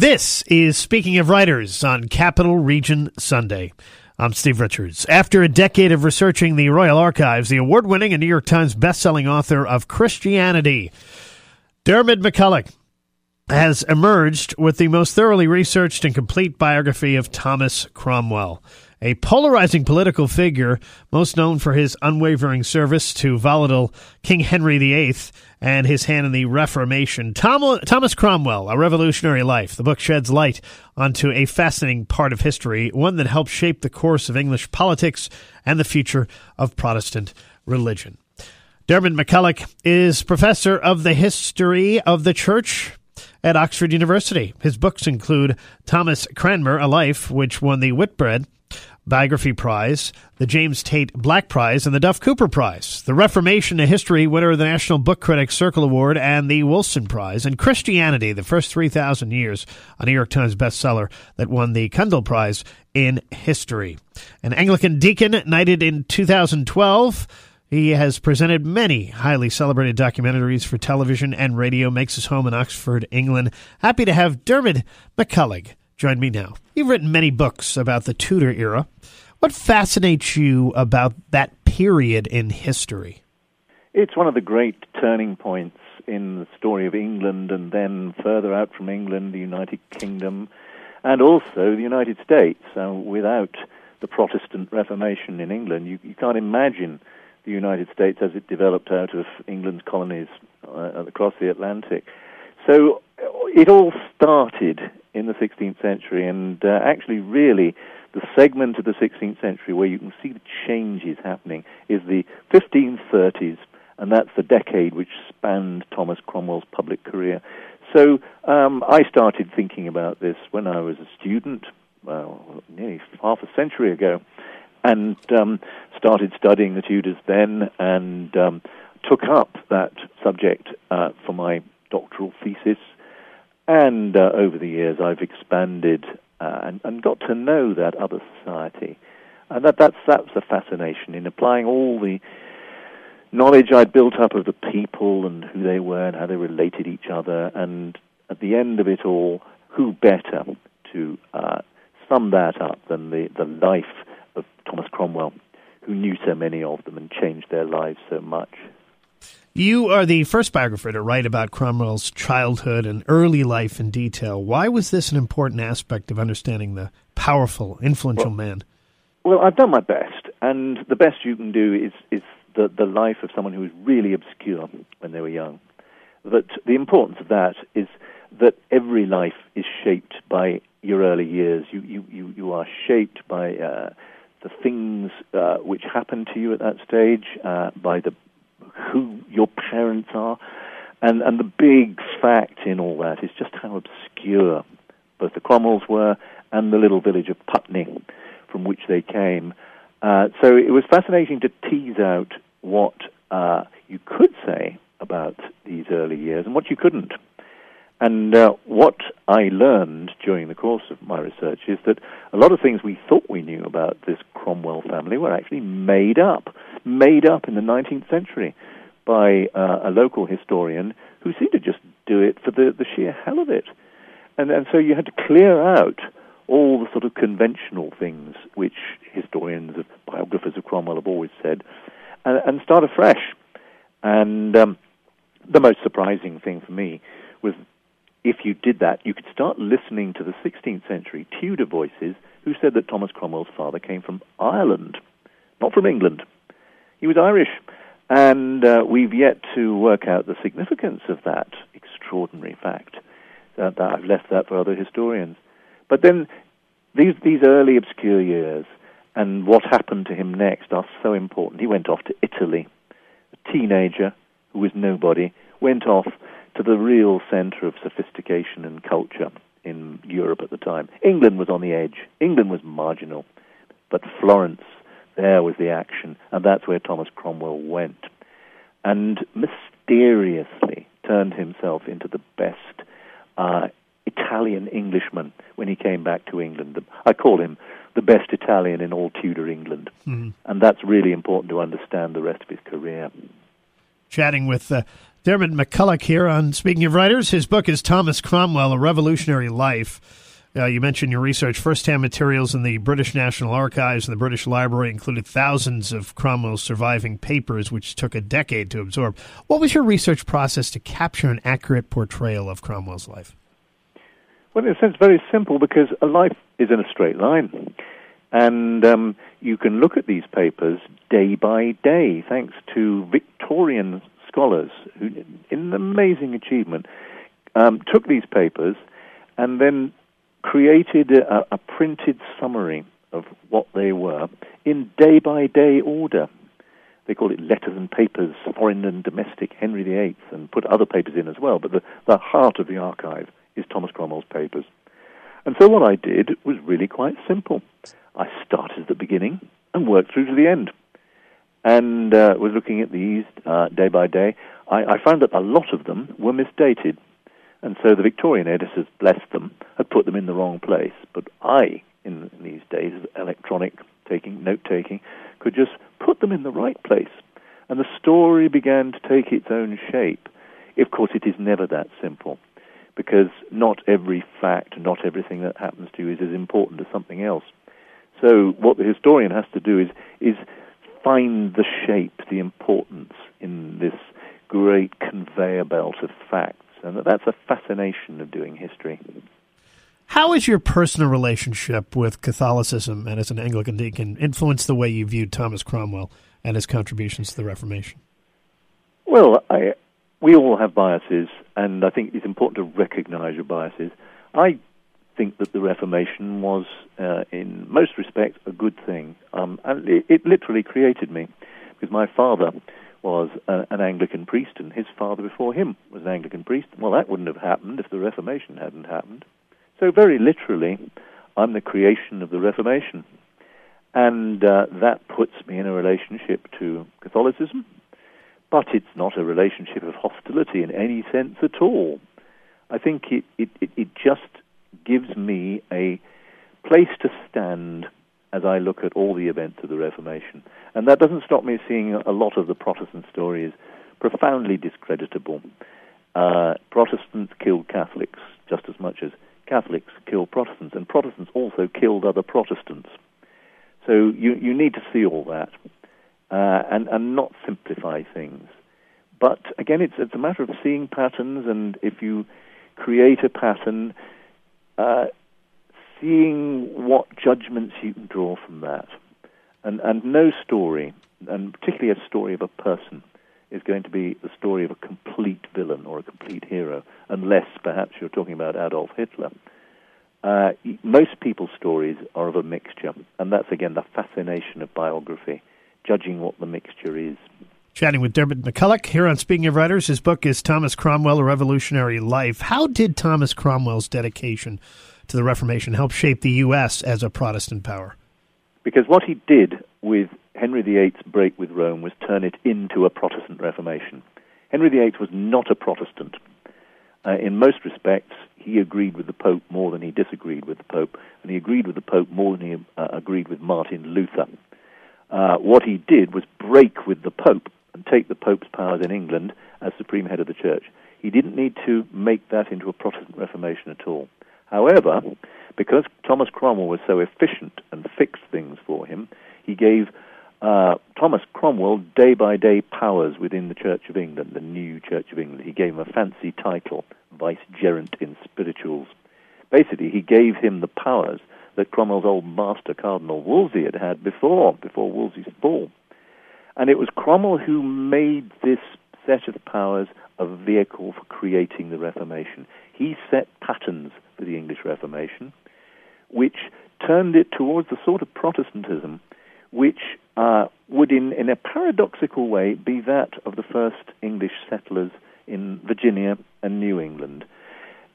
This is Speaking of Writers on Capital Region Sunday. I'm Steve Richards. After a decade of researching the Royal Archives, the award winning and New York Times bestselling author of Christianity, Diarmaid MacCulloch, has emerged with the most thoroughly researched and complete biography of Thomas Cromwell a polarizing political figure, most known for his unwavering service to volatile King Henry VIII and his hand in the Reformation. Tom, Thomas Cromwell, A Revolutionary Life. The book sheds light onto a fascinating part of history, one that helped shape the course of English politics and the future of Protestant religion. Diarmaid MacCulloch is professor of the history of the church at Oxford University. His books include Thomas Cranmer, A Life, which won the Whitbread Biography Prize, the James Tait Black Prize, and the Duff Cooper Prize, the Reformation, a history winner of the National Book Critics Circle Award and the Wolfson Prize, and Christianity, the first 3,000 years, a New York Times bestseller that won the Cundill Prize in history. An Anglican deacon knighted in 2012. He has presented many highly celebrated documentaries for television and radio, makes his home in Oxford, England. Happy to have Diarmaid MacCulloch join me now. You've written many books about the Tudor era. What fascinates you about that period in history? It's one of the great turning points in the story of England and then further out from England, the United Kingdom, and also the United States. Uh, without the Protestant Reformation in England, you, you, can't imagine the United States as it developed out of England's colonies uh, across the Atlantic. So it all started in the 16th century, and uh, actually, really, the segment of the 16th century where you can see the changes happening is the 1530s, and that's the decade which spanned Thomas Cromwell's public career. So um, I started thinking about this when I was a student, well, nearly half a century ago, and um, started studying the Tudors then, and um, took up that subject uh, for my doctoral thesis and uh, over the years, I've expanded uh, and, and, got to know that other society. And that, that's, that's the fascination in applying all the knowledge I'd built up of the people and who they were and how they related each other. And at the end of it all, who better to uh, sum that up than the, the life Cromwell, who knew so many of them and changed their lives so much. You are the first biographer to write about Cromwell's childhood and early life in detail. Why was this an important aspect of understanding the powerful, influential well, man? Well, I've done my best, and the best you can do is, is the, the life of someone who was really obscure when they were young. But the importance of that is that every life is shaped by your early years. You, you, you, you are shaped by uh, the things uh, which happen to you at that stage, uh, by the who your parents are. And, and the big fact in all that is just how obscure both the Cromwells were and the little village of Putney from which they came. Uh, so it was fascinating to tease out what uh, you could say about these early years and what you couldn't. And uh, what I learned during the course of my research is that a lot of things we thought we knew about this Cromwell family were actually made up, made up in the 19th century by uh, a local historian who seemed to just do it for the, the sheer hell of it. And, and so you had to clear out all the sort of conventional things which historians, of, biographers of Cromwell have always said, and, and start afresh. And um, the most surprising thing for me was if you did that, you could start listening to the 16th century Tudor voices who said that Thomas Cromwell's father came from Ireland, not from England. He was Irish. And uh, we've yet to work out the significance of that extraordinary fact. That, that I've left that for other historians. But then these, these early obscure years and what happened to him next are so important. He went off to Italy. A teenager who was nobody went off to the real center of sophistication and culture in Europe at the time. England was on the edge. England was marginal. But Florence there was the action, and that's where Thomas Cromwell went. And mysteriously turned himself into the best uh, Italian Englishman when he came back to England. I call him the best Italian in all Tudor England. Mm-hmm. And that's really important to understand the rest of his career. Chatting with uh, Diarmaid MacCulloch here on Speaking of Writers. His book is Thomas Cromwell, A Revolutionary Life. Uh, you mentioned your research. First-hand materials in the British National Archives and the British Library included thousands of Cromwell's surviving papers, which took a decade to absorb. What was your research process to capture an accurate portrayal of Cromwell's life? Well, in a sense, very simple because a life is in a straight line. And um, you can look at these papers day by day, thanks to Victorian scholars who, in an amazing achievement, um, took these papers and then created a, a printed summary of what they were in day by day order. They call it letters and papers, foreign and domestic, Henry VIII, and put other papers in as well. But the, the heart of the archive is Thomas Cromwell's papers. And so what I did was really quite simple. I started at the beginning and worked through to the end. And uh, was looking at these uh, day by day. I, I found that a lot of them were misdated. And so the Victorian editors, bless them, had put them in the wrong place. But I, in, these days of electronic taking, note taking, could just put them in the right place. And the story began to take its own shape. Of course, it is never that simple because not every fact, not everything that happens to you is as important as something else. So what the historian has to do is is find the shape, the importance in this great conveyor belt of facts, and that's a fascination of doing history. How has your personal relationship with Catholicism and as an Anglican deacon influenced the way you viewed Thomas Cromwell and his contributions to the Reformation? Well, I, we all have biases, and I think it's important to recognize your biases. I think that the Reformation was, uh, in most respects, a good thing. Um, and it, it, literally created me, because my father was a, an Anglican priest, and his father before him was an Anglican priest. Well, that wouldn't have happened if the Reformation hadn't happened. So, very literally, I'm the creation of the Reformation. And uh, that puts me in a relationship to Catholicism, but it's not a relationship of hostility in any sense at all. I think it, it, it, it just gives me a place to stand as I look at all the events of the Reformation. And that doesn't stop me seeing a lot of the Protestant story as profoundly discreditable. Uh, Protestants killed Catholics just as much as Catholics killed Protestants, and Protestants also killed other Protestants. So you, you need to see all that uh, and, and not simplify things. But again, it's, it's a matter of seeing patterns, and if you create a pattern, uh, seeing what judgments you can draw from that. And, and no story, and particularly a story of a person, is going to be the story of a complete villain or a complete hero, unless perhaps you're talking about Adolf Hitler. Uh, most people's stories are of a mixture, and that's again the fascination of biography judging what the mixture is. Chatting with Diarmaid MacCulloch here on Speaking of Writers. His book is Thomas Cromwell, A Revolutionary Life. How did Thomas Cromwell's dedication to the Reformation help shape the U.S. as a Protestant power? Because what he did with Henry VIII's break with Rome was turn it into a Protestant Reformation. Henry VIII was not a Protestant. Uh, in most respects, he agreed with the Pope more than he disagreed with the Pope, and he agreed with the Pope more than he uh, agreed with Martin Luther. Uh, what he did was break with the Pope take the Pope's powers in England as supreme head of the Church. He didn't need to make that into a Protestant Reformation at all. However, because Thomas Cromwell was so efficient and fixed things for him, he gave uh, Thomas Cromwell day by day powers within the Church of England, the new Church of England. He gave him a fancy title, Vicegerent in Spirituals. Basically, he gave him the powers that Cromwell's old master, Cardinal Wolsey, had had before, before Wolsey's fall. And it was Cromwell who made this set of powers a vehicle for creating the Reformation. He set patterns for the English Reformation, which turned it towards the sort of Protestantism which uh, would, in, in a paradoxical way, be that of the first English settlers in Virginia and New England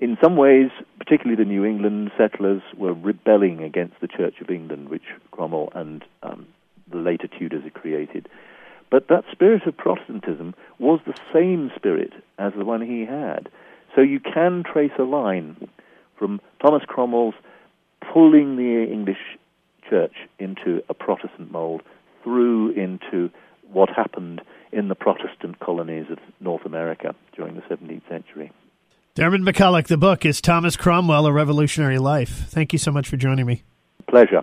in some ways, particularly the New England settlers were rebelling against the Church of England, which Cromwell and um, the later Tudors had created. But that spirit of Protestantism was the same spirit as the one he had. So you can trace a line from Thomas Cromwell's pulling the English church into a Protestant mold through into what happened in the Protestant colonies of North America during the 17th century. Diarmaid MacCulloch, the book is Thomas Cromwell, A Revolutionary Life. Thank you so much for joining me. Pleasure.